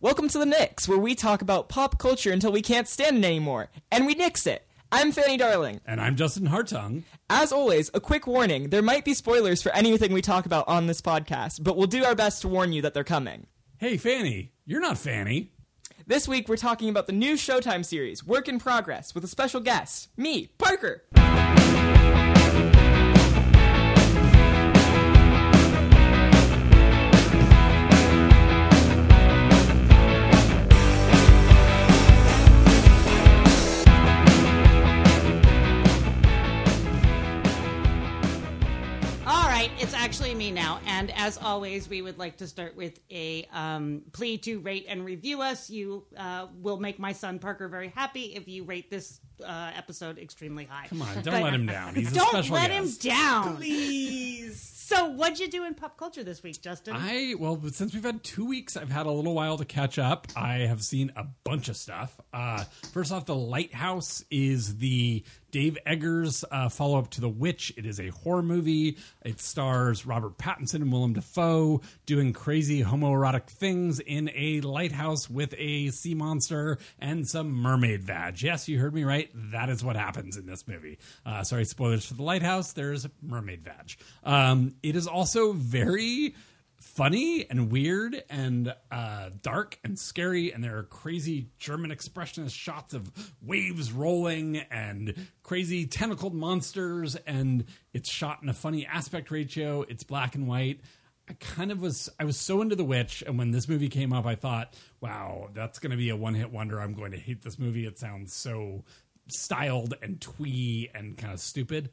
Welcome to the Nix, where we talk about pop culture until we can't stand it anymore, and we nix it. I'm Fanny Darling. And I'm Justin Hartung. As always, a quick warning there might be spoilers for anything we talk about on this podcast, but we'll do our best to warn you that they're coming. Hey, Fanny. You're not Fanny. This week, we're talking about the new Showtime series, Work in Progress, with a special guest, me, Parker. Me now. And as always, we would like to start with a um, plea to rate and review us. You uh, will make my son Parker very happy if you rate this uh, episode extremely high. Come on, don't let him down. He's a Don't special let guest. him down. Please. So, what'd you do in pop culture this week, Justin? I well, since we've had two weeks, I've had a little while to catch up. I have seen a bunch of stuff. Uh, first off, The Lighthouse is the Dave Eggers uh, follow up to The Witch. It is a horror movie. It stars Robert Pattinson and Willem Dafoe doing crazy homoerotic things in a lighthouse with a sea monster and some mermaid vag. Yes, you heard me right. That is what happens in this movie. Uh, sorry, spoilers for The Lighthouse. There's mermaid vag. Um, it is also very funny and weird and uh, dark and scary and there are crazy german expressionist shots of waves rolling and crazy tentacled monsters and it's shot in a funny aspect ratio it's black and white i kind of was i was so into the witch and when this movie came up i thought wow that's going to be a one-hit wonder i'm going to hate this movie it sounds so styled and twee and kind of stupid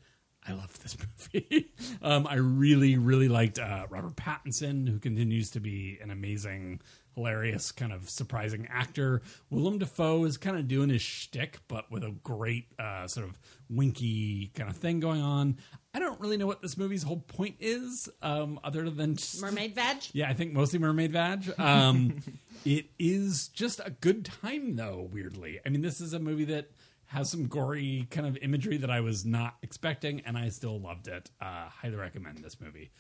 I love this movie. um, I really, really liked uh, Robert Pattinson, who continues to be an amazing, hilarious, kind of surprising actor. Willem Dafoe is kind of doing his shtick, but with a great uh, sort of winky kind of thing going on. I don't really know what this movie's whole point is, um, other than just, Mermaid vag? yeah, I think mostly mermaid vag. Um, it is just a good time, though. Weirdly, I mean, this is a movie that has some gory kind of imagery that I was not expecting, and I still loved it. Uh, highly recommend this movie.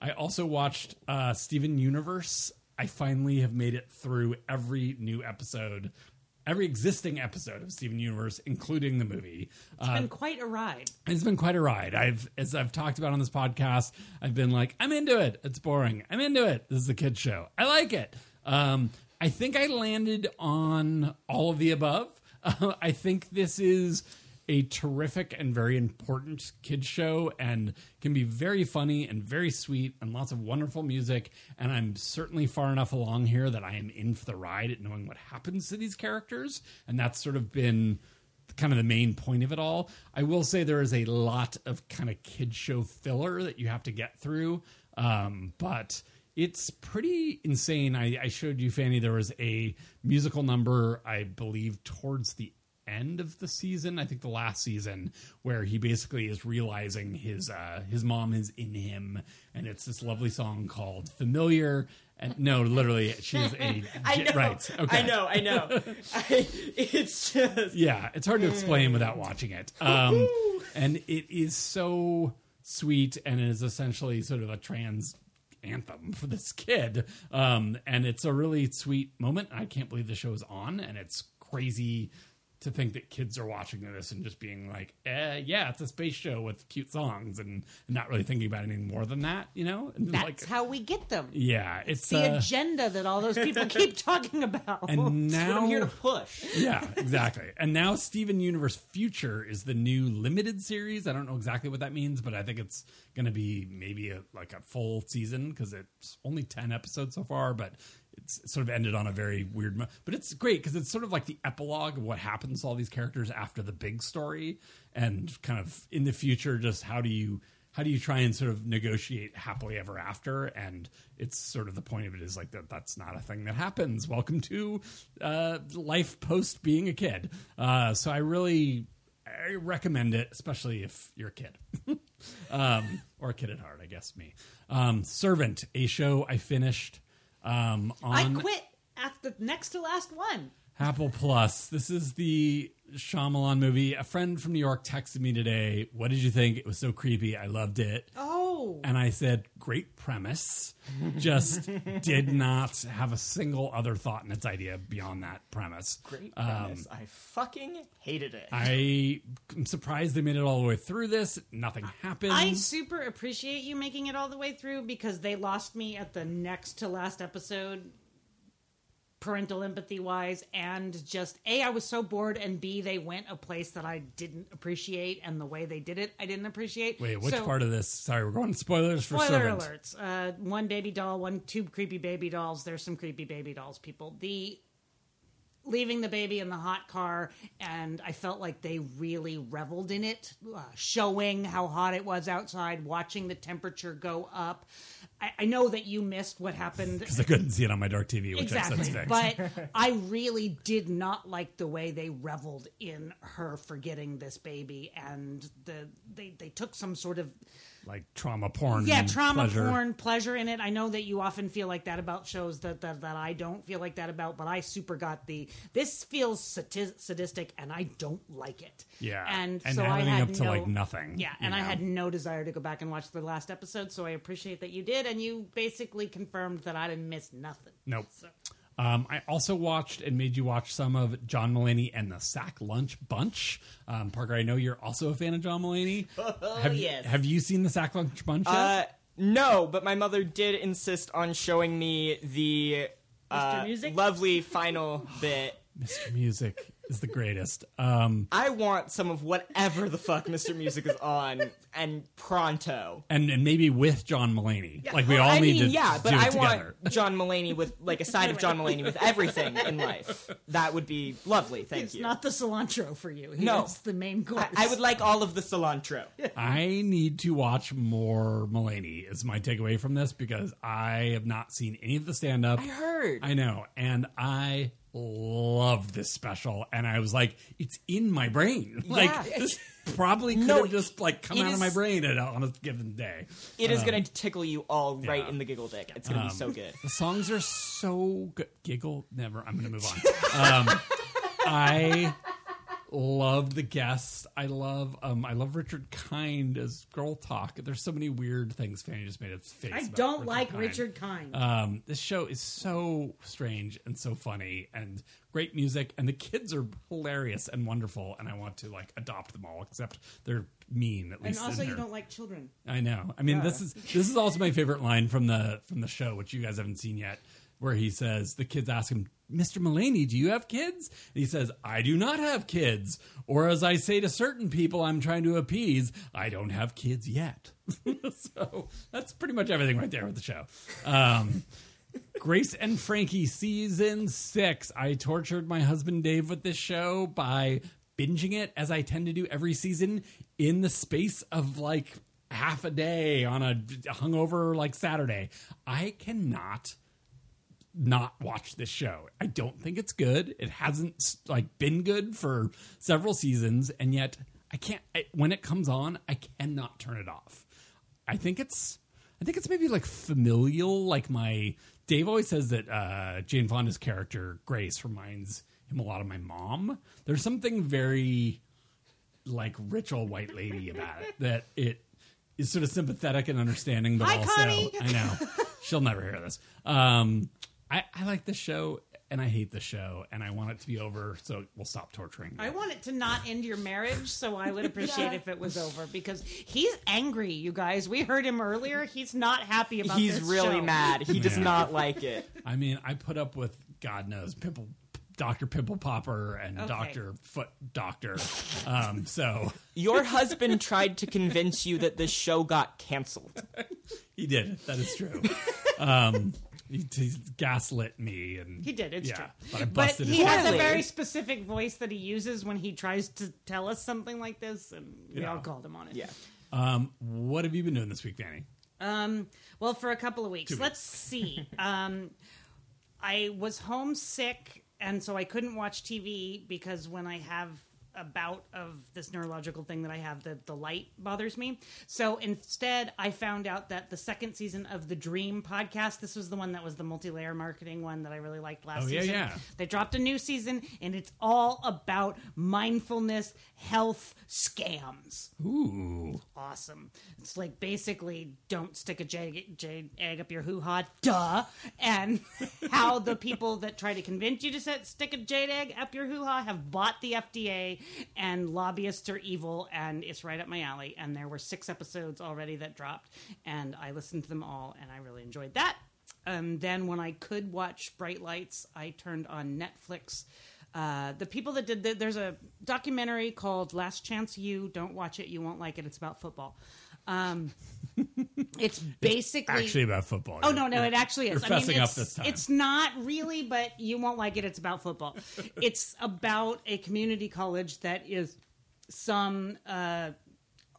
I also watched uh, Steven Universe. I finally have made it through every new episode, every existing episode of Steven Universe, including the movie. It's been quite a ride. It's been quite a ride. I've, as I've talked about on this podcast, I've been like, I'm into it. It's boring. I'm into it. This is a kid show. I like it. Um, I think I landed on all of the above. Uh, I think this is a terrific and very important kids show and can be very funny and very sweet and lots of wonderful music. And i'm certainly far enough along here that i am in for the ride at knowing what happens to these characters. And that's sort of been kind of the main point of it all. I will say there is a lot of kind of kid show filler that you have to get through, um, but it's pretty insane. I, I showed you, Fanny, there was a musical number, I believe, towards the end of the season i think the last season where he basically is realizing his uh his mom is in him and it's this lovely song called familiar and no literally she is a I know. right okay I know, I know. I, it's just. yeah, it's hard to explain without watching it. Um, and it is so sweet, and it is essentially sort of a trans anthem for this kid. Um, and it's a really sweet moment. I can't believe the show is on, and it's crazy to think that kids are watching this and just being like, eh, "Yeah, it's a space show with cute songs," and, and not really thinking about anything more than that, you know. And That's like, how we get them. yeah, it's The uh, agenda that all those people keep talking about. and now I'm here to push. yeah, exactly. And now Steven Universe Future is the new limited series. I don't know exactly what that means, but I think it's going to be maybe a, like a full season because it's only 10 episodes so far, but it's sort of ended on a very weird mo- but it's great because it's sort of like the epilogue of what happens to all these characters after the big story and kind of in the future just how do you how do you try and sort of negotiate happily ever after? And it's sort of the point of it is like that that's not a thing that happens. Welcome to uh, life post being a kid. Uh, so i really i recommend it especially if you're a kid. Um, or a kid at heart i guess me. Um, servant a show i finished um, I quit after the next to last one. Apple Plus. This is the Shyamalan movie. A friend from New York texted me today. What did you think? It was so creepy. I loved it. Oh, And I said, great premise. Just did not have a single other thought in its idea beyond that premise. Great Um, premise. I fucking hated it. I am surprised they made it all the way through this. Nothing happened. I super appreciate you making it all the way through because they lost me at the next to last episode, parental empathy wise, and just A, I was so bored, and B, they went a place that I didn't appreciate, and the way they did it, I didn't appreciate. Wait, which So- part of this? Sorry, we're going spoilers for Spoiler alerts. Uh, one baby doll, one two creepy baby dolls. There's some creepy baby dolls, people. The leaving the baby in the hot car, and I felt like they really reveled in it, uh, showing how hot it was outside, watching the temperature go up. I, I know that you missed what happened Because I couldn't see it on my dark TV, which I exactly. said fixed. But I really did not like the way they reveled in her forgetting this baby, and the they they took some sort of like trauma porn. yeah trauma pleasure. porn pleasure in it. I know that you often feel like that about shows that that, that I don't feel like that about, but I super got the this feels sadistic, and I don't like it. Yeah, and, and so I had up to no, like nothing. Yeah, and I had no desire to go back and watch the last episode, so I appreciate that you did, and you basically confirmed that I didn't miss nothing. Nope. So. Um, I also watched and made you watch some of John Mulaney and the Sack Lunch Bunch. Um, Parker, I know you're also a fan of John Mulaney. have, yes. Have you seen the Sack Lunch Bunch yet? Uh, no, but my mother did insist on showing me the uh, Music? lovely final bit. Mr. Music is the greatest. Um, I want some of whatever the fuck Mr. Music is on, and pronto. and, and maybe with John Mulaney. like we all I need mean, to yeah, but do it I together. want John Mulaney with like a side of John Mulaney with everything in life. That would be lovely. Thank It's you. not the cilantro for you. No. it's the main course. I, I would like all of the cilantro. I need to watch more Mulaney. Is my takeaway from this because I have not seen any of the stand up. I heard. I know, and I love this special. And I was like, it's in my brain. Like Yeah. this probably could No, have just like come out of my brain at, on a given day. It is going to tickle you all right Um, yeah. in the giggle dick. It's going to be so good. The songs are so good. Giggle, never. I'm going to move on. Um, I love the guests. I love um, I love Richard Kind as Girl Talk. There's so many weird things. Fanny just made its face. I don't like Kind. Richard Kind. Um, this show is so strange and so funny and great music, and the kids are hilarious and wonderful. And I want to like adopt them all, except they're mean. At least in also, you don't like children. I know. I mean, this is this is also my favorite line from the from the show, which you guys haven't seen yet, where he says the kids ask him, "Mr. Mulaney, do you have kids?" And he says, "I do not have kids." Or as I say to certain people, I'm trying to appease, I don't have kids yet. so that's pretty much everything right there with the show. Um, Grace and Frankie season six. I tortured my husband Dave with this show by binging it as I tend to do every season in the space of like half a day on a hungover like Saturday. I cannot not watch this show. I don't think it's good. It hasn't like been good for several seasons, and yet I can't. I, when it comes on, I cannot turn it off. I think it's. I think it's maybe like familial. Like my Dave always says that uh, Jane Fonda's character Grace reminds him a lot of my mom. There's something very like old white lady about it that it is sort of sympathetic and understanding, but Hi, also Connie. I know she'll never hear this. Um, I, I like the show and I hate the show and I want it to be over so we'll stop torturing. me. I want it to not end your marriage, so I would appreciate if it was over because he's angry. You guys, we heard him earlier. He's not happy about. This He's really show. mad. He does Yeah. not like it. I mean, I put up with God knows pimple. Doctor Pimple Popper and Okay. Doctor Foot Doctor. Um, so Your husband tried to convince you that this show got canceled. he did. That is true. Um, he, he gaslit me, and He did. It's yeah, true. But I busted But busted he his has a very specific voice that he uses when he tries to tell us something like this, and we Yeah. all called him on it. Yeah. Um, what have you been doing this week, Fanny? Um, well, for a couple of weeks. Two Let's see. um, I was homesick, and so I couldn't watch TV because when I have a bout of this neurological thing that I have that the light bothers me. So instead, I found out that the second season of the Dream podcast, this was the one that was the multi-layer marketing one that I really liked last Oh, yeah, season. yeah. They dropped a new season and it's all about mindfulness health scams Ooh. awesome. It's like basically don't stick a jade, jade egg up your hoo ha, duh. And how the people that try to convince you to set, stick a jade egg up your hoo ha have bought the FDA and lobbyists are evil. And it's right up my alley. And there were six episodes already that dropped, and I listened to them all, and I really enjoyed that. Um, then when I could watch Bright Lights, I turned on Netflix. Uh, the people that did the, there's a documentary called Last Chance U. Don't watch it; you won't like it. It's about football. Um, it's basically Actually, about football. Oh no, no, it actually is. I mean, it's, this time. it's not really, but you won't like it. It's about football. it's about a community college that is some uh,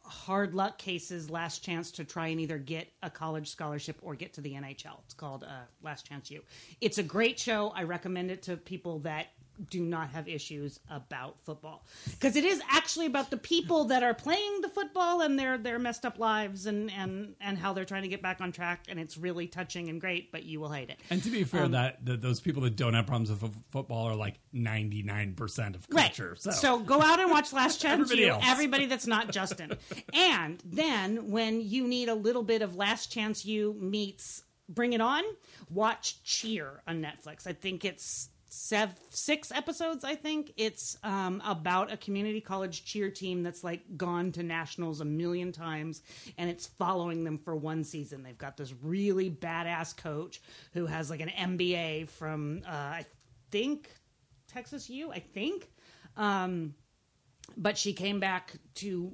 hard luck cases last chance to try and either get a college scholarship or get to the NHL. It's called uh, Last Chance U. It's a great show. I recommend it to people that do not have issues about football because it is actually about the people that are playing the football and their their messed up lives and and and how they're trying to get back on track and it's really touching and great but you will hate it And to be Um, fair, that, that those people that don't have problems with fo- football are like ninety nine percent of culture. Right. So, go out and watch Last Chance Everybody You. Everybody that's not Justin. and then when you need a little bit of Last Chance U meets Bring It On, watch Cheer on Netflix. I think it's sev- six episodes. I think it's um, about a community college cheer team that's like gone to nationals a million times, and it's following them for one season. They've got this really badass coach who has like an MBA from uh, I think Texas U. I think Um, but she came back to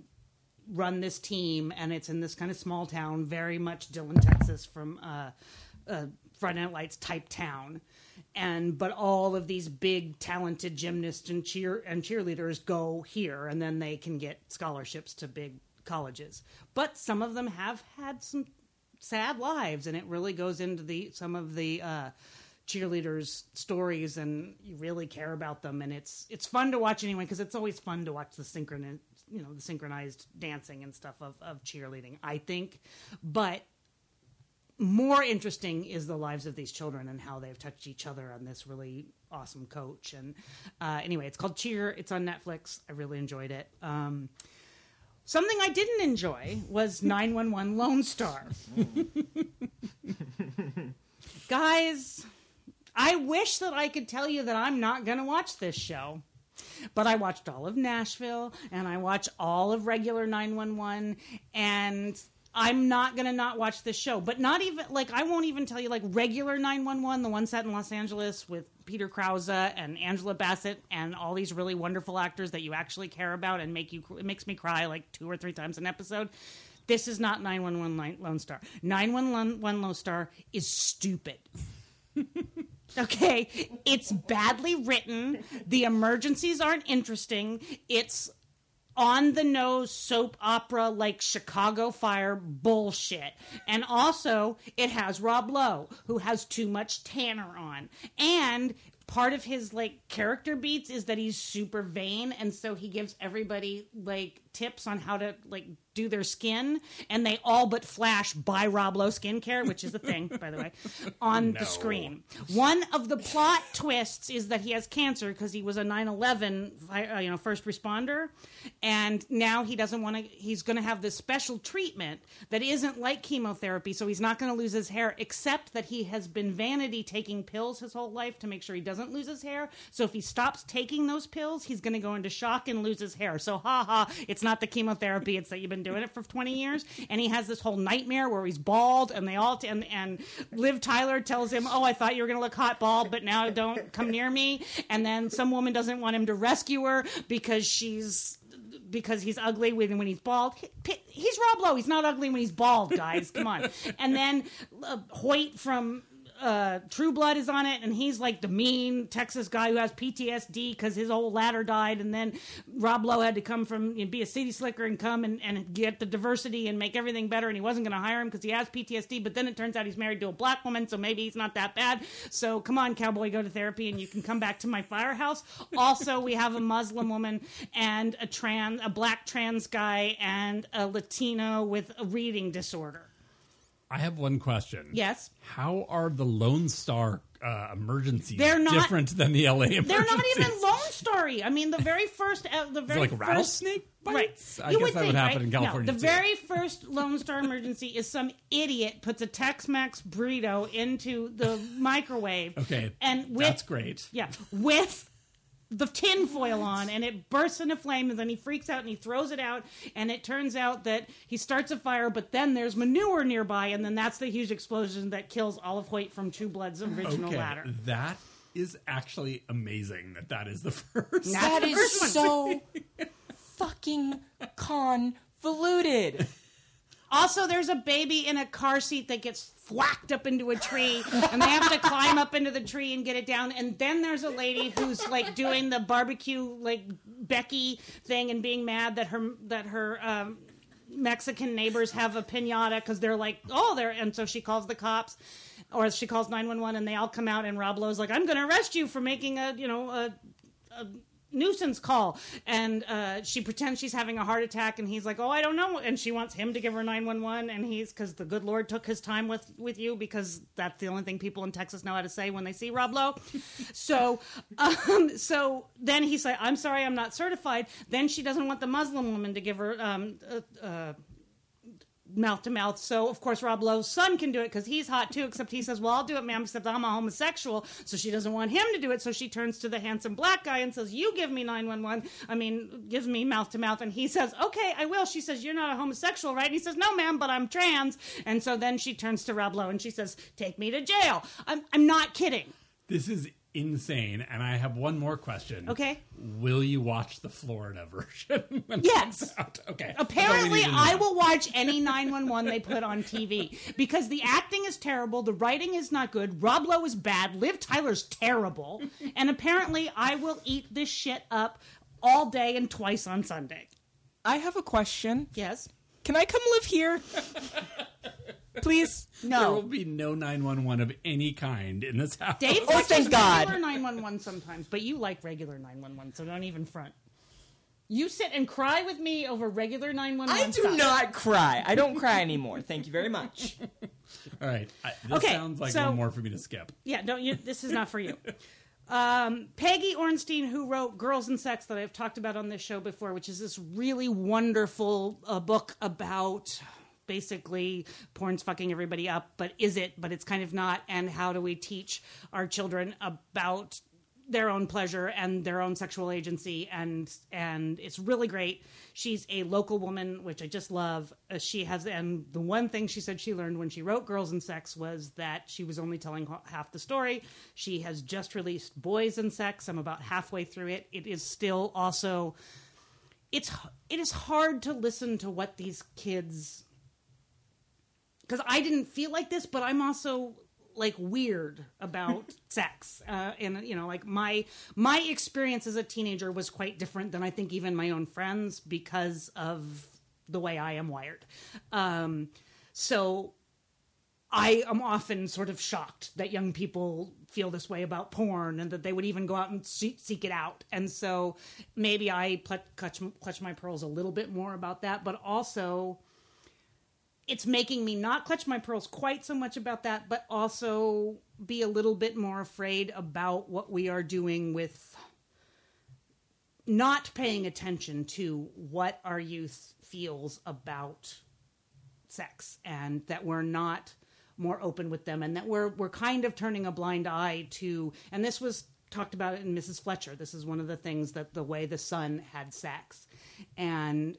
run this team, and it's in this kind of small town, very much Dillon, Texas, from uh, uh, Lights type town. And but all of these big talented gymnasts and cheer and cheerleaders go here, and then they can get scholarships to big colleges. But some of them have had some sad lives, and it really goes into the some of the uh, cheerleaders' stories, and you really care about them, and it's it's fun to watch anyway because it's always fun to watch the synchron you know the synchronized dancing and stuff of of cheerleading. I think, but more interesting is the lives of these children and how they've touched each other on this really awesome coach. And uh, anyway, it's called Cheer. It's on Netflix. I really enjoyed it. Um, something I didn't enjoy was 911 Lone Star. Guys, I wish that I could tell you that I'm not going to watch this show. But I watched all of Nashville and I watched all of regular 911 and I'm not going to not watch this show. But not even like I won't even tell you like regular 911, the one set in Los Angeles with Peter Krause and Angela Bassett and all these really wonderful actors that you actually care about and make you it makes me cry like two or three times an episode. This is not 911 Lone Star. 911 Lone Star is stupid. Okay, it's badly written. The emergencies aren't interesting. It's on the nose soap opera like Chicago Fire bullshit. And also, it has Rob Lowe, who has too much tanner on. And part of his like character beats is that he's super vain and so he gives everybody like tips on how to like do their skin and they all but flash by Rob Lowe skincare which is a thing by the way on the screen. One of the plot twists is that he has cancer because he was a 9-11 uh, you know first responder and now he doesn't want to he's going to have this special treatment that isn't like chemotherapy so he's not going to lose his hair except that he has been vanity taking pills his whole life to make sure he doesn't lose his hair. So if he stops taking those pills he's going to go into shock and lose his hair. So ha ha it's not the chemotherapy it's that you've been doing it for 20 years and he has this whole nightmare where he's bald and they all t- and, and liv tyler tells him oh i thought you were going to look hot bald but now don't come near me and then some woman doesn't want him to rescue her because she's because he's ugly when, when he's bald. He- He's Rob Lowe. He's not ugly when he's bald, guys. Come on. And then uh, Hoyt from uh, True Blood is on it, and he's like the mean Texas guy who has PTSD because his old ladder died, and then Rob Lowe had to come from you know, be a city slicker and come and, and get the diversity and make everything better, and he wasn't going to hire him because he has PTSD. But then it turns out he's married to a black woman, so maybe he's not that bad. So come on, cowboy, go to therapy, and you can come back to my firehouse. Also, we have a Muslim woman and a trans, a black trans guy, and a Latino with a reading disorder. I have one question. Yes. How are the Lone Star uh, emergencies They're not- different than the LA emergencies? They're not even Lone Starry. I mean, the very first, uh, the very like first, rattlesnake bites? Right. I You guess would that think, would happen right? in California. No, the too. very first Lone Star emergency is some idiot puts a Tex-Mex burrito into the microwave. Okay, and with that's great. yeah, with the tin foil on, and it bursts into flame and then he freaks out and he throws it out, and it turns out that he starts a fire, but then there's manure nearby, and then that's the huge explosion that kills Olive Hoyt from True Blood's original Okay, ladder. that is actually amazing. That that is the first. That the is one. so fucking convoluted. Also, there's a baby in a car seat that gets whacked up into a tree, and they have to climb up into the tree and get it down. And then there's a lady who's like doing the barbecue, like Becky thing, and being mad that her that her um, Mexican neighbors have a pinata because they're like, oh, they're, and so she calls the cops. Or she calls 911 and they all come out and Rob Lowe's like, I'm going to arrest you for making a, you know, a, nuisance call and uh, she pretends she's having a heart attack and he's like oh i don't know and she wants him to give her 911 and he's because the good lord took his time with with you because that's the only thing people in texas know how to say when they see rob lowe. So um, so then he's like i'm sorry i'm not certified. Then she doesn't want the muslim woman to give her um, uh, uh, mouth to mouth. So of course Rob Lowe's son can do it because he's hot too. Except he says, "Well, I'll do it, ma'am." Except I'm a homosexual, so she doesn't want him to do it. So she turns to the handsome black guy and says, "You give me nine one one." I mean, give me mouth to mouth, and he says, "Okay, I will." She says, "You're not a homosexual, right?" And he says, "No, ma'am, but I'm trans." And so then she turns to Rob Lowe and she says, "Take me to jail." I'm I'm not kidding. This is insane. And I have one more question. Okay. Will you watch the Florida version? when Yes. out? Okay. Apparently, That's all we need to I will watch any 911 they put on TV because the acting is terrible, the writing is not good, Rob Lowe is bad, Liv Tyler's terrible, and apparently, I will eat this shit up all day and twice on Sunday. I have a question. Yes. Can I come live here? Please? no. There will be no 911 of any kind in this house. Dave Oh, thank God. regular 911 sometimes, but you like regular 911, so don't even front. You sit and cry with me over regular 911 I do stuff. not cry. I don't cry anymore. Thank you very much. All right. I, this Okay, sounds like so- one more for me to skip. Yeah, don't you? This is not for you. Um, Peggy Orenstein, who wrote Girls and Sex, that I've talked about on this show before, which is this really wonderful uh, book about basically porn's fucking everybody up, but is it? But it's kind of not. And how do we teach our children about their own pleasure and their own sexual agency? And and it's really great. She's a local woman which i just love. Uh, she has and the one thing she said she learned when she wrote girls and sex was that she was only telling half the story. She has just released boys and sex. I'm about halfway through it. It is still also it's it is hard to listen to what these kids because I didn't feel like this, but I'm also like weird about sex, uh, and you know, like my my experience as a teenager was quite different than I think even my own friends because of the way I am wired. Um, so I am often sort of shocked that young people feel this way about porn and that they would even go out and see- seek it out. And so maybe I clutch, clutch my pearls a little bit more about that, but also it's making me not clutch my pearls quite so much about that, but also be a little bit more afraid about what we are doing with not paying attention to what our youth feels about sex and that we're not more open with them and that we're we're kind of turning a blind eye to and this was talked about in Mrs. Fletcher this is one of the things that the way the son had sex and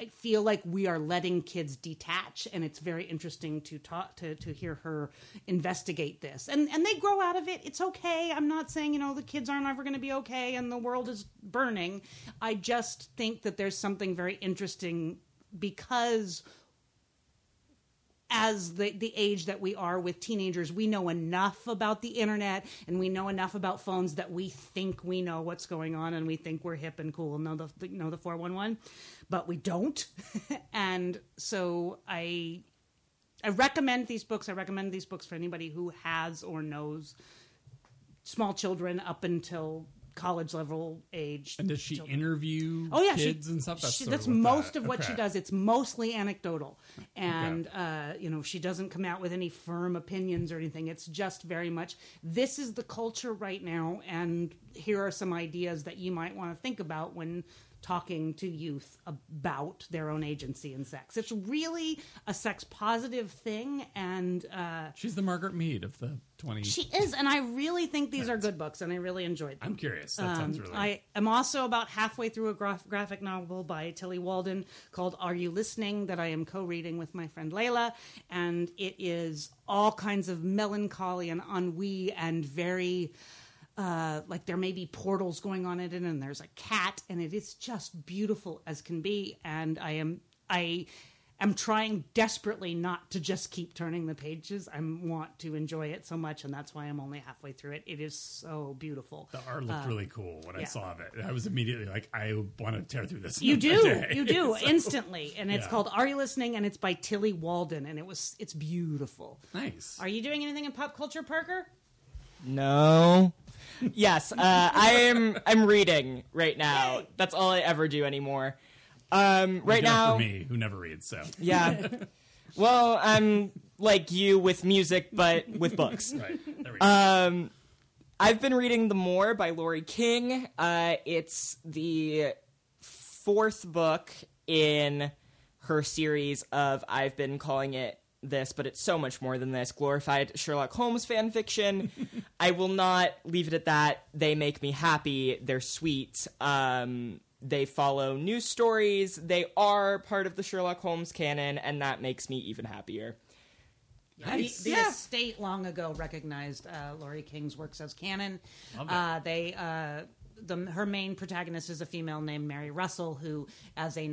I feel like we are letting kids detach, and it's very interesting to talk to to hear her investigate this. And and they grow out of it. It's okay. I'm not saying you know the kids aren't ever going to be okay, and the world is burning. I just think that there's something very interesting because as the, the age that we are with teenagers, we know enough about the internet and we know enough about phones that we think we know what's going on and we think we're hip and cool and know the know the four one one, but we don't. and so I I recommend these books. I recommend these books for anybody who has or knows small children up until college level age. And does she children. interview Oh yeah, kids she, and stuff? she- sort that's of most that- of what she does. It's mostly anecdotal, and uh, you know she doesn't come out with any firm opinions or anything. It's just very much this is the culture right now, and here are some ideas that you might want to think about when talking to youth about their own agency and sex. It's really a sex positive thing, and uh, She's the Margaret Mead of the 20. she is. And I really think these are good books, and I really enjoyed them. I'm curious. That sounds really. Um, I am also about halfway through a graph- graphic novel by Tillie Walden called Are You Listening that I am co reading with my friend Layla. And it is all kinds of melancholy and ennui and very. Uh, like there may be portals going on in it, and there's a cat, and it is just beautiful as can be. And I am, I am trying desperately not to just keep turning the pages. I want to enjoy it so much, and that's why I'm only halfway through it. It is so beautiful. the art looked really cool when I yeah. saw it. I was immediately like, I want to tear through this. You do, you do So- instantly, and it's Yeah. called "Are You Listening?" and it's by Tillie Walden, and it was it's beautiful. Nice. Are you doing anything in pop culture, Parker? No. Yes, uh, I am. I'm reading right now. That's all I ever do anymore. Um, right now, for me, who never reads. So yeah. well, I'm like you with music, but with books. right there we go. Um, I've been reading The Moor by Laurie King. Uh, it's the fourth book in her series of I've been calling it this, but it's so much more than this glorified Sherlock Holmes fan fiction. I will not leave it at that. They make me happy. They're sweet. Um, they follow news stories. They are part of the Sherlock Holmes canon, and that makes me even happier. Nice. The, the Yeah. estate long ago recognized uh, Laurie King's works as canon. Love it. Uh, they uh, the her main protagonist is a female named Mary Russell, who, as a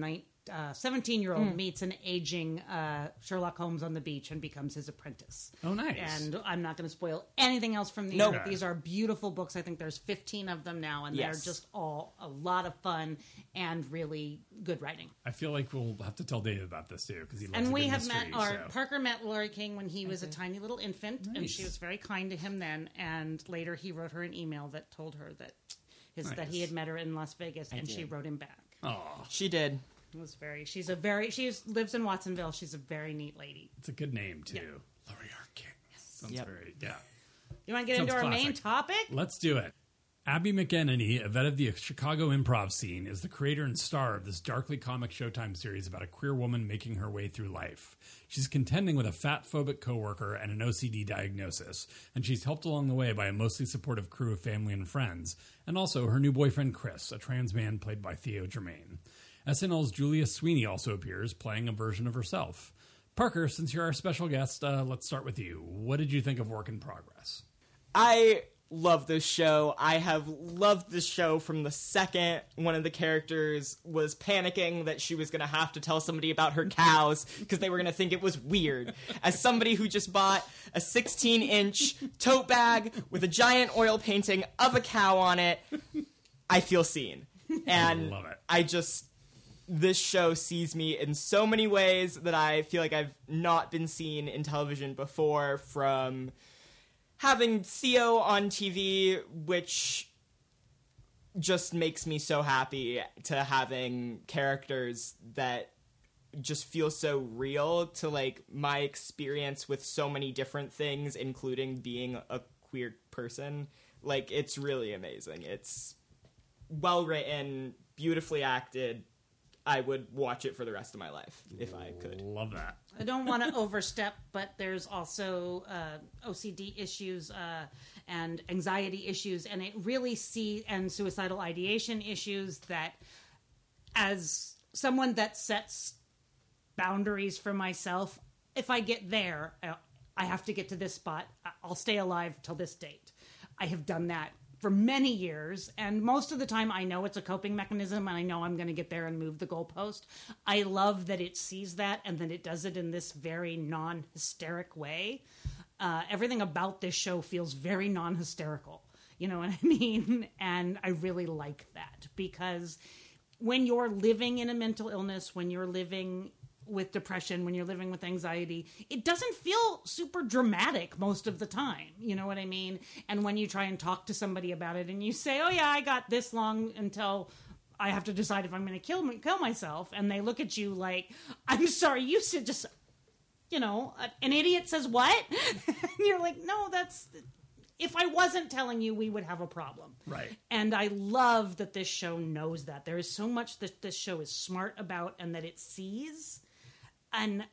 night. Uh, 17 year old meets an aging uh, Sherlock Holmes on the beach and becomes his apprentice. Oh, nice. And I'm not going to spoil anything else from these. Nope. but These are beautiful books. I think there's 15 of them now, and Yes. they're just all a lot of fun and really good writing. I feel like we'll have to tell David about this too because he loves it. And we have mystery, met, or so. Parker met Laurie King when he was a tiny little infant, and she was very kind to him then. And later, he wrote her an email that told her that his that he had met her in Las Vegas, and she wrote him back. Oh, She did. It was very. She's a very. She lives in Watsonville. She's a very neat lady. it's a good name too. Yeah. Laurie R. King. Sounds Yep. very yeah. You want to get Sounds into our main topic? Let's do it. Abby McEnany, a vet of the Chicago improv scene, is the creator and star of this darkly comic Showtime series about a queer woman making her way through life. She's contending with a fat phobic coworker and an OCD diagnosis, and she's helped along the way by a mostly supportive crew of family and friends, and also her new boyfriend Chris, a trans man played by Theo Germaine. SNL's Julia Sweeney also appears, playing a version of herself. Parker, since you're our special guest, uh, let's start with you. What did you think of Work in Progress? I love this show. I have loved this show from the second one of the characters was panicking that she was going to have to tell somebody about her cows because they were going to think it was weird. As somebody who just bought a 16 inch tote bag with a giant oil painting of a cow on it, I feel seen. And Love it. I just this show sees me in so many ways that I feel like I've not been seen in television before from having Theo on TV, which just makes me so happy to having characters that just feel so real to like my experience with so many different things including being a queer person. Like it's really amazing. It's well written beautifully acted i would watch it for the rest of my life if i could Love that. I don't want to overstep, but there's also uh, OCD issues uh, and anxiety issues, and it really see and suicidal ideation issues that, as someone that sets boundaries for myself, if I get there, I- I have to get to this spot. I'll stay alive till this date. I have done that for many years, and most of the time I know it's a coping mechanism, and I know I'm going to get there and move the goalpost. I love that it sees that and that it does it in this very non-hysteric way. Uh, everything about this show feels very non-hysterical. You know what I mean? And I really like that because when you're living in a mental illness, when you're living with depression, when you're living with anxiety, it doesn't feel super dramatic most of the time. You know what I mean? And when you try and talk to somebody about it and you say, "Oh yeah, I got this long until I have to decide if I'm going to kill kill myself," and they look at you like, "I'm sorry, you should just." You know, an idiot says what? and you're like, no, that's if I wasn't telling you, we would have a problem. Right. And I love that this show knows that. There is so much that this show is smart about and that it sees and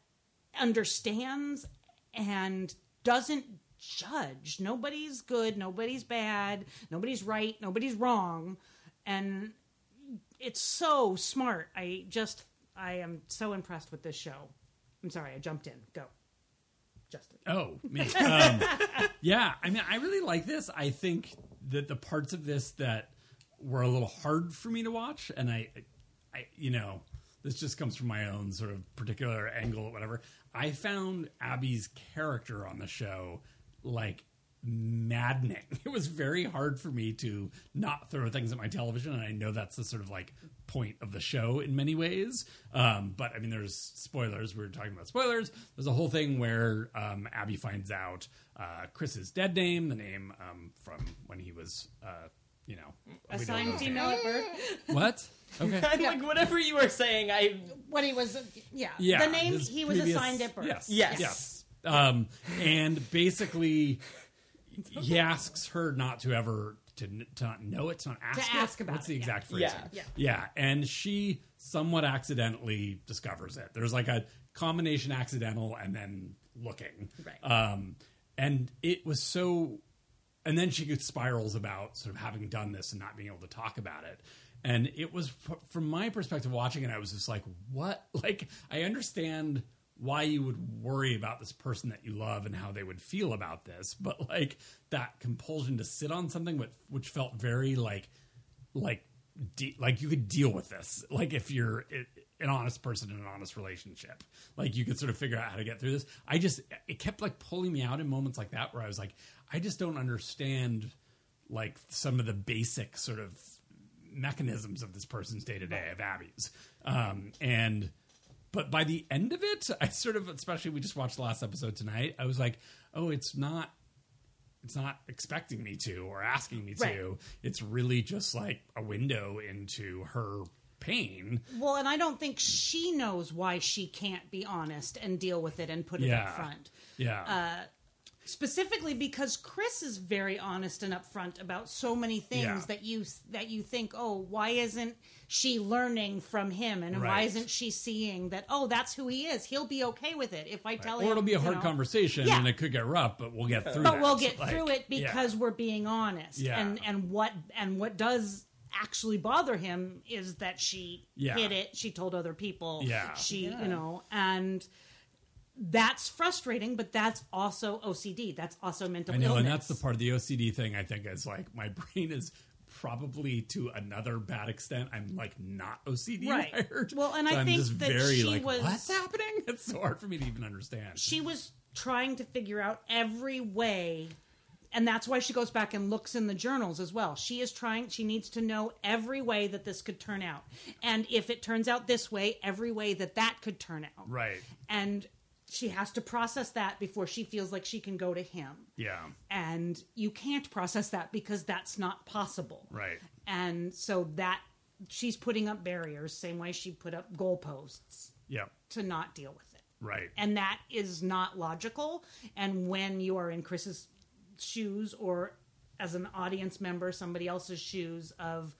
understands and doesn't judge. Nobody's good, nobody's bad, nobody's right, nobody's wrong. And it's so smart. I just I am so impressed with this show. I'm sorry, I jumped in. Go. Justin. Oh, me. Um, yeah, I mean, I really like this. I think that the parts of this that were a little hard for me to watch, and I, I, you know, this just comes from my own sort of particular angle whatever. I found Abby's character on the show like maddening. It was very hard for me to not throw things at my television, and I know that's the sort of like point of the show in many ways. Um, but I mean, there's spoilers. We were talking about spoilers. There's a whole thing where um, Abby finds out uh, Chris's dead name, the name um, from when he was, uh, you know, we Assigned his female at birth. What? Okay. I'm like whatever you were saying. I What he was, yeah. Yeah, The name his he was previous- assigned at birth. Yes, Yes. yes. Um, and basically, he asks her not to ever to, to not know it, to not ask, it. ask about What's it, the yeah. exact phrase? Yeah. Yeah. yeah, and she somewhat accidentally discovers it. There's like a combination accidental and then looking, Right. Um, and it was so and then she spirals about sort of having done this and not being able to talk about it. And it was from my perspective watching it i was just like what? Like i understand why you would worry about this person that you love and how they would feel about this but like that compulsion to sit on something which, which felt very like like de- like you could deal with this like if you're i an honest person in an honest relationship. Like you could sort of figure out how to get through this. I just it kept like pulling me out in moments like that where i was like i just don't understand like some of the basic sort of mechanisms of this person's day to day of abby's um and but by the end of it i sort of especially we just watched the last episode tonight i was like oh it's not it's not expecting me to or asking me Right. to. It's really just like a window into her pain. Well, and I don't think she knows why she can't be honest and deal with it and put it Yeah. up front. Yeah. Uh, Specifically because Chris is very honest and upfront about so many things Yeah. that you that you think, oh, why isn't she learning from him, and why isn't she seeing that? Oh, that's who he is. He'll be okay with it if I tell or him. it'll be a hard know. conversation Yeah. and it could get rough, but we'll get through but that. we'll get Like, through it yeah. because we're being honest Yeah. and and what and what does actually bother him is that she Yeah. hid it she told other people Yeah. she you know and that's frustrating but that's also ocd that's also mental I know, illness and that's the part of the OCD thing I think is like my brain is probably to another bad extent. I'm like not OCD Right. wired. Well, and So I I'm think that very she like was- what's happening? It's so hard for me to even understand. she was trying to figure out every way and that's why she goes back and looks in the journals as well she is trying she needs to know every way that this could turn out and if it turns out this way every way that that could turn out right. and she has to process that before she feels like she can go to him Yeah. and you can't process that because that's not possible Right. and so that she's putting up barriers same way she put up goalposts Yep. to not deal with it Right. and that is not logical and when you are in chris's shoes or as an audience member somebody else's shoes of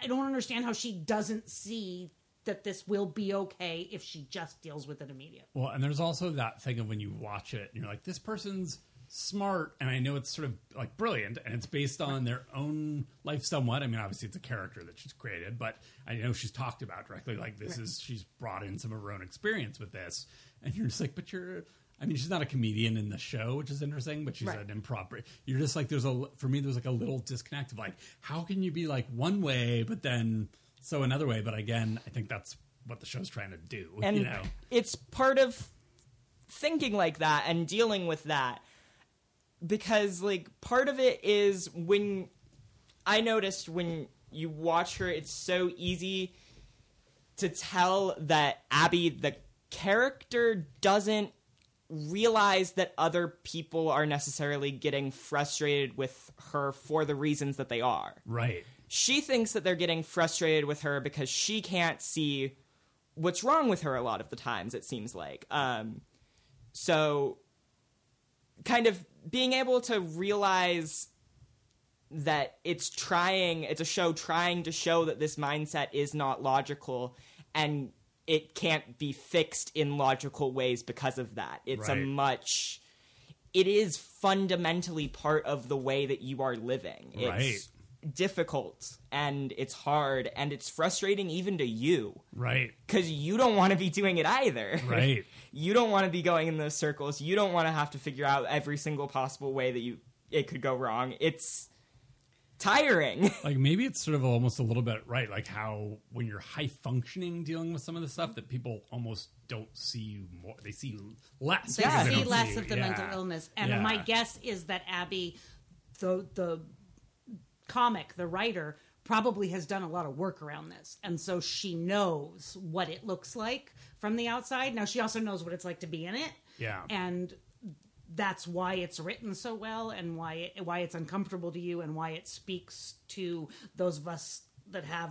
i don't understand how she doesn't see that this will be okay if she just deals with it immediately Well, and there's also that thing of when you watch it and you're like, this person's smart, and I know it's sort of like brilliant, and it's based on their own life somewhat. I mean, obviously it's a character that she's created, but I know she's talked about directly like this is she's brought in some of her own experience with this, and you're just like, but you're. I mean, she's not a comedian in the show, which is interesting, but she's Right. an improv. You're just like there's a for me there's like a little disconnect of like how can you be like one way but then so another way? But again, I think that's what the show's trying to do. and you know, it's part of thinking like that and dealing with that because like part of it is when i noticed when you watch her it's so easy to tell that abby the character doesn't realize that other people are necessarily getting frustrated with her for the reasons that they are right? She thinks that they're getting frustrated with her because she can't see what's wrong with her a lot of the times it seems like. Um, so kind of being able to realize that it's trying it's a show trying to show that this mindset is not logical and it can't be fixed in logical ways because of that. It's a much it is fundamentally part of the way that you are living. It's difficult and it's hard and it's frustrating even to you Right, because you don't want to be doing it either right. you don't want to be going in those circles you don't want to have to figure out every single possible way that you it could go wrong it's tiring like maybe it's sort of almost a little bit right like how when you're high functioning dealing with some of the stuff that people almost don't see you more they see you less They Yeah. they see don't less you. of the Yeah. mental illness. And Yeah. my guess is that Abby, the the comic, the writer, probably has done a lot of work around this. And so she knows what it looks like from the outside. Now she also knows what it's like to be in it. Yeah. And that's why it's written so well and why it, why it's uncomfortable to you and why it speaks to those of us that have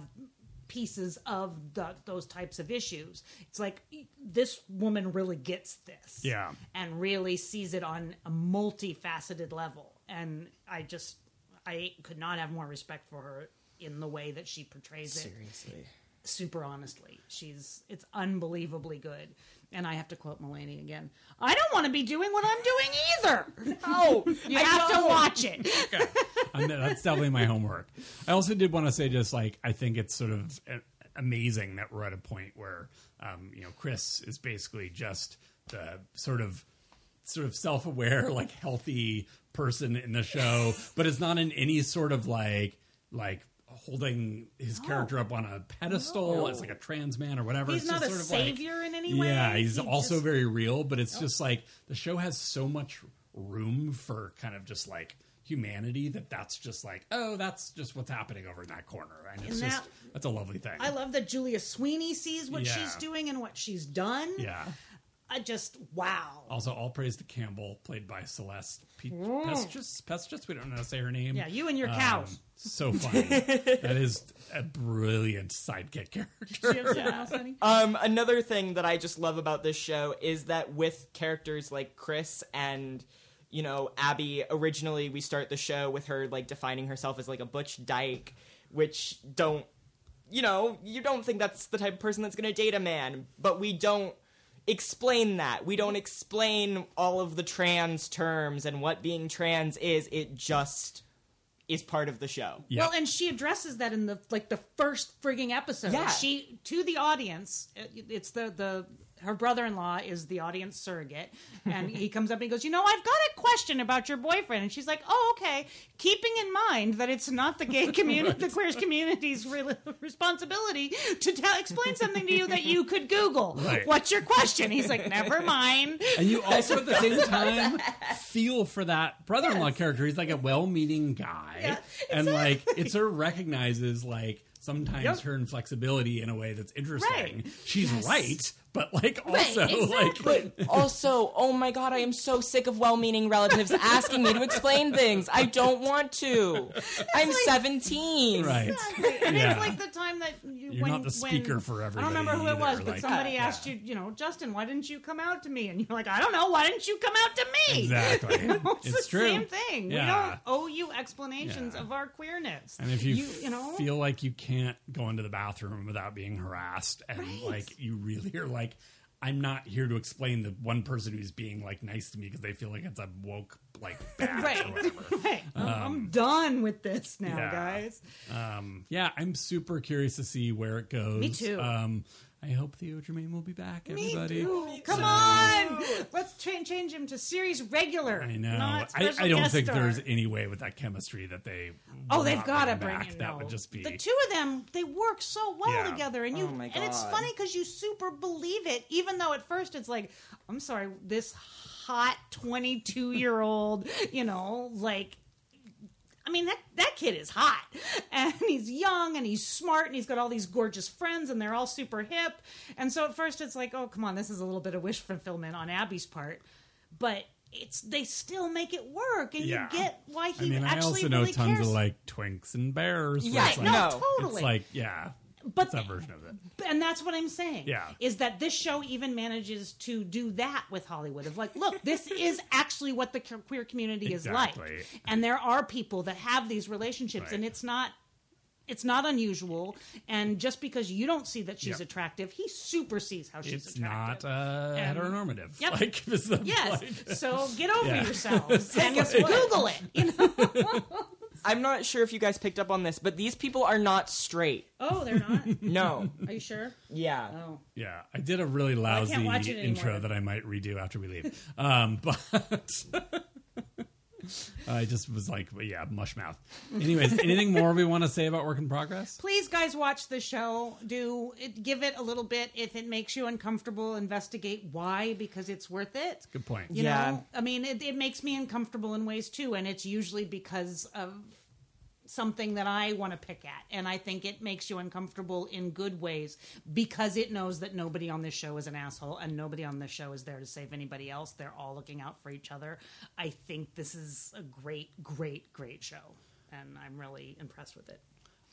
pieces of the, those types of issues. It's like this woman really gets this. Yeah. And really sees it on a multifaceted level. And I just I could not have more respect for her in the way that she portrays it seriously super honestly. She's it's unbelievably good. And I have to quote Mulaney again. I don't want to be doing what I'm doing either. oh You have to watch it. I'm- that's definitely my homework. I also did want to say, just like I think it's sort of uh, amazing that we're at a point where, um, you know, Chris is basically just the sort of sort of self-aware, like healthy person in the show, but it's not in any sort of like like holding his character up on a pedestal as like a trans man or whatever. He's It's not just a sort of like- savior in any way. yeah, he's He also just- very real, but it's just like the show has so much room for kind of just like humanity that that's just like, oh, that's just what's happening over in that corner. And it's And just, that- that's a lovely thing. I love that Julia Sweeney sees what Yeah. she's doing and what she's done. yeah. I just wow. Also, all praise to Campbell, played by Celeste Pe- Pestis. Pestis, we don't know how to say her name. Yeah, you and your Um, cows. so funny. that is a brilliant sidekick character. Do you have else, honey? Um, another thing that I just love about this show is that with characters like Chris and you know Abby, originally we start the show with her like defining herself as like a butch dyke, which don't you know you don't think that's the type of person that's going to date a man, but we don't explain that. We don't explain all of the trans terms and what being trans is. It just is part of the show. Yeah. Well, and she addresses that in the like the first frigging episode. Yeah. She to the audience. it- It's the the her brother-in-law is the audience surrogate, and he comes up and he goes, "You know, I've got a question about your boyfriend." And she's like, "Oh, okay." Keeping in mind that it's not the gay community, the queer community's real responsibility to tell, explain something to you that you could Google. Right. What's your question? He's like, "Never mind." And you also at the same time feel for that brother-in-law character. He's like a well-meaning guy, Yeah, and like it sort of recognizes like sometimes Yep. her inflexibility in a way that's interesting. Right. She's right, but like also exactly. like also, oh my god, I am so sick of well-meaning relatives asking me to explain things. I don't want to. I'm 17. right. And Yeah. it's like the time that you, You're when, not the speaker when- for I don't remember who everybody it was, but like- somebody Yeah. asked you, you know, Justin, why didn't you come out to me? And you're like, I don't know, why didn't you come out to me? Exactly. it's, It's the true. same thing. We don't owe you explanations Yeah. of our queerness. And if you, you, you know, feel like you can't go into the bathroom without being harassed, and Right. like you really are like, I'm not here to explain the one person who's being like nice to me because they feel like it's a woke like right, or whatever. right. I'm- I'm done with this now, yeah. guys. Um, yeah, I'm super curious to see where it goes. Me too. Um, I hope Theo Germaine will be back. Everybody, Me Come on, let's cha- change him to series regular. I know. not I, special I don't guest think star. there's any way with that chemistry that they. Oh, will they've not got to bring bring back. in That no. would just be the two of them. They work so well Yeah. together, and oh you. Oh my And it's God. funny because you super believe it, even though at first it's like, I'm sorry, this hot 22 year old, you know, like. I mean that that kid is hot, and he's young, and he's smart, and he's got all these gorgeous friends, and they're all super hip. And so at first it's like, oh come on, this is a little bit of wish fulfillment on Abby's part, but it's they still make it work, and Yeah. you get why he I mean, I actually also know really tons cares. of like twinks and bears. Yeah, like, No. totally. It's like, yeah, But- it's that version of it. and that's what I'm saying. Yeah. Is that this show even manages to do that with Hollywood of like, look, this is actually what the queer community is Exactly. like. And there are people that have these relationships Right. and it's not it's not unusual and just because you don't see that she's Yep. attractive, he super sees how she's It's attractive. not uh, And- heteronormative. Yep. Like, Yes. like- so get over Yeah. yourselves and just? Google it. You know? I'm not sure if you guys picked up on this, but these people are not straight. Oh, they're not. No. Are you sure? Yeah. Oh. Yeah, I did a really lousy watch it intro anymore. that I might redo after we leave. Um, but I just was like, yeah, mush mouth. Anyways, anything more we want to say about work in progress? please guys watch the show do it, give it a little bit if it makes you uncomfortable investigate why because it's worth it Good point. you Yeah. know i mean it, it makes me uncomfortable in ways too and it's usually because of something that i want to pick at and i think it makes you uncomfortable in good ways because it knows that nobody on this show is an asshole and nobody on this show is there to save anybody else they're all looking out for each other i think this is a great great great show and i'm really impressed with it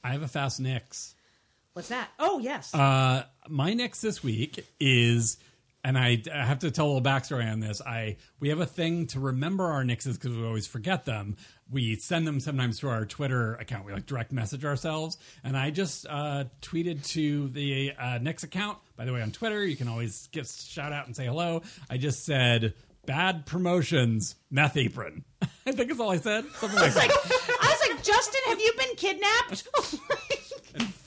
I have a fast Nix. What's that? Oh, yes. Uh, my next this week is, and I, I have to tell a little backstory on this. I we have a thing to remember our Nixes because we always forget them. We send them sometimes to our Twitter account. We like direct message ourselves, and I just uh, tweeted to the uh, Nix account. By the way, on Twitter, you can always give shout out and say hello. I just said. Bad promotions, meth apron. I think is all I said. Something like that. I was like, Justin, have you been kidnapped?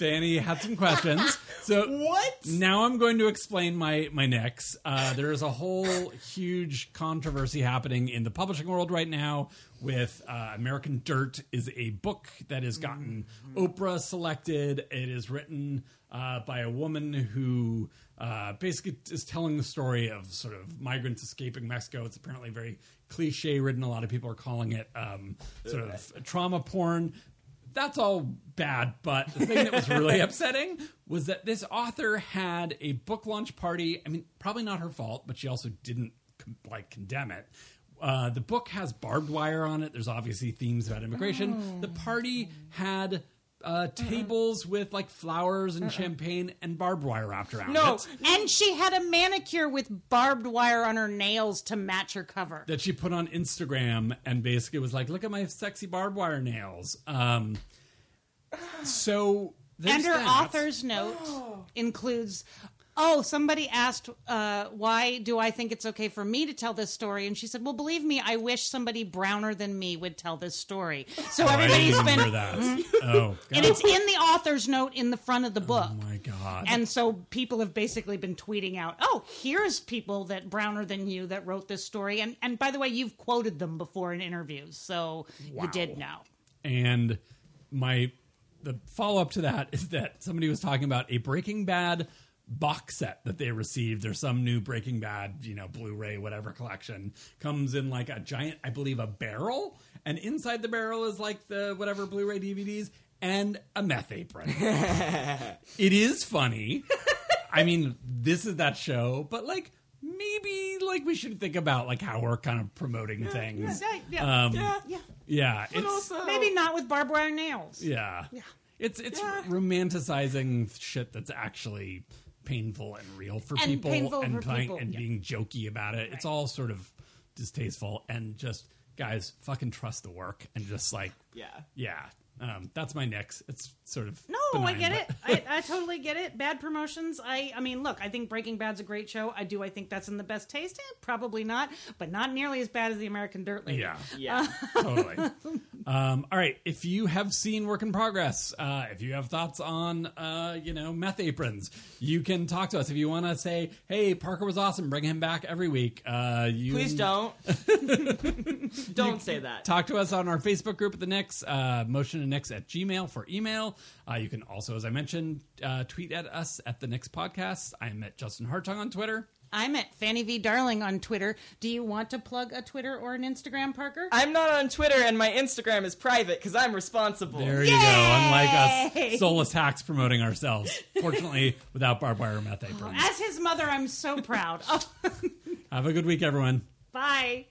Fanny had some questions. So What? Now I'm going to explain my my next. Uh, there is a whole huge controversy happening in the publishing world right now. With uh, American Dirt is a book that has gotten Oprah selected. It is written uh, by a woman who uh, basically is telling the story of sort of migrants escaping Mexico. It's apparently very cliche written. A lot of people are calling it um, sort of trauma porn that's all bad, but the thing that was really upsetting was that this author had a book launch party. I mean, probably not her fault, but she also didn't like condemn it. Uh, the book has barbed wire on it. There's obviously themes about immigration. The party had uh, tables with like flowers and champagne and barbed wire wrapped around No. it and she had a manicure with barbed wire on her nails to match her cover. that she put on Instagram and basically was like, "Look at my sexy barbed wire nails." Um, so there's and her that. author's note includes oh somebody asked uh, why do i think it's okay for me to tell this story and she said well believe me i wish somebody browner than me would tell this story so Oh, everybody's been remember that. Oh, and it's in the author's note in the front of the book Oh my god! and so people have basically been tweeting out, "Oh, here's people that browner than you that wrote this story." And and by the way, you've quoted them before in interviews, so you did know. and my the follow up to that is that somebody was talking about a Breaking Bad box set that they received. or some new Breaking Bad, you know, Blu-ray whatever collection comes in like a giant, I believe, a barrel, and inside the barrel is like the whatever Blu-ray DVDs and a meth apron. it is funny. I mean, this is that show, but like maybe like we should think about like how we're kind of promoting things. Yeah, yeah, Um, Yeah. yeah. Yeah, it's also- Maybe not with barbed wire nails. yeah. Yeah. It's it's Yeah. romanticizing shit that's actually painful and real for And people painful and for playing people, and yeah. being jokey about it. It's all sort of distasteful and just guys fucking trust the work and just like Yeah. yeah. Um, that's my next. It's sort of No, benign, I get but- it. I, I totally get it. Bad promotions. I, I mean, look, I think Breaking Bad's a great show. I do. I think that's in the best taste. Eh, probably not, but not nearly as bad as the American Dirt Lady. Yeah, Yeah. totally. Um, all right, if you have seen Work in Progress, uh, if you have thoughts on, uh, you know, meth aprons, you can talk to us. If you want to say, "Hey, Parker was awesome," bring him back every week. Uh, you Please don't. don't say that. Talk to us on our Facebook group at the Nix, uh, motion and Nix at Gmail for email. Uh, you can also, as I mentioned, uh, tweet at us at the Nix podcast. I'm at Justin Hartung on Twitter. I'm at Fanny V Darling on Twitter. Do you want to plug a Twitter or an Instagram, Parker? I'm not on Twitter, and my Instagram is private because I'm responsible. There you go. Unlike us, soulless hacks promoting ourselves. Fortunately, without barbed wire meth aprons. As his mother, I'm so proud. Have a good week, everyone. bye.